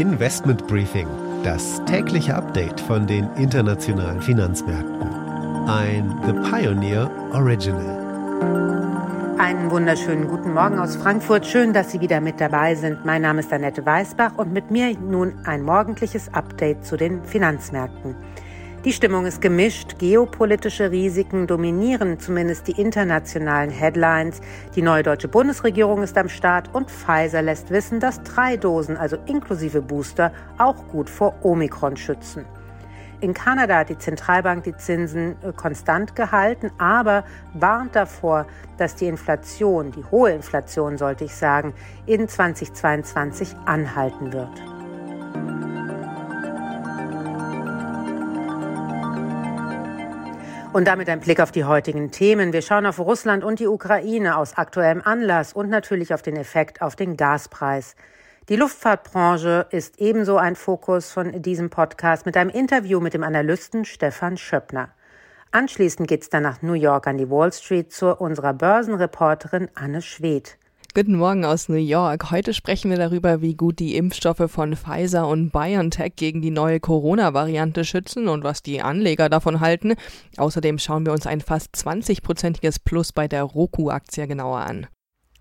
Investment Briefing, das tägliche Update von den internationalen Finanzmärkten. Ein The Pioneer Original. Einen wunderschönen guten Morgen aus Frankfurt. Schön, dass Sie wieder mit dabei sind. Mein Name ist Annette Weißbach und mit mir nun ein morgendliches Update zu den Finanzmärkten. Die Stimmung ist gemischt. Geopolitische Risiken dominieren zumindest die internationalen Headlines. Die neue deutsche Bundesregierung ist am Start und Pfizer lässt wissen, dass drei Dosen, also inklusive Booster, auch gut vor Omikron schützen. In Kanada hat die Zentralbank die Zinsen äh, konstant gehalten, aber warnt davor, dass die Inflation, die hohe Inflation sollte ich sagen, in 2022 anhalten wird. Und damit ein Blick auf die heutigen Themen. Wir schauen auf Russland und die Ukraine aus aktuellem Anlass und natürlich auf den Effekt auf den Gaspreis. Die Luftfahrtbranche ist ebenso ein Fokus von diesem Podcast mit einem Interview mit dem Analysten Stefan Schöppner. Anschließend geht es dann nach New York an die Wall Street zu unserer Börsenreporterin Anne Schwedt. Guten Morgen aus New York. Heute sprechen wir darüber, wie gut die Impfstoffe von Pfizer und BioNTech gegen die neue Corona-Variante schützen und was die Anleger davon halten. Außerdem schauen wir uns ein fast 20-prozentiges Plus bei der Roku-Aktie genauer an.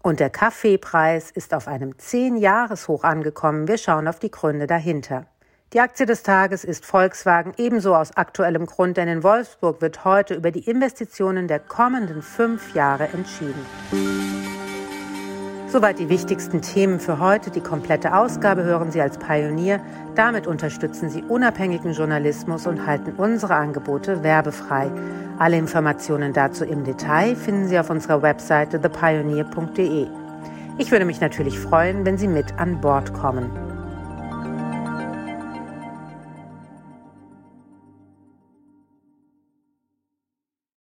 Und der Kaffeepreis ist auf einem 10-Jahres-Hoch angekommen. Wir schauen auf die Gründe dahinter. Die Aktie des Tages ist Volkswagen ebenso aus aktuellem Grund, denn in Wolfsburg wird heute über die Investitionen der kommenden fünf Jahre entschieden. Soweit die wichtigsten Themen für heute. Die komplette Ausgabe hören Sie als Pionier. Damit unterstützen Sie unabhängigen Journalismus und halten unsere Angebote werbefrei. Alle Informationen dazu im Detail finden Sie auf unserer Webseite thepioneer.de. Ich würde mich natürlich freuen, wenn Sie mit an Bord kommen.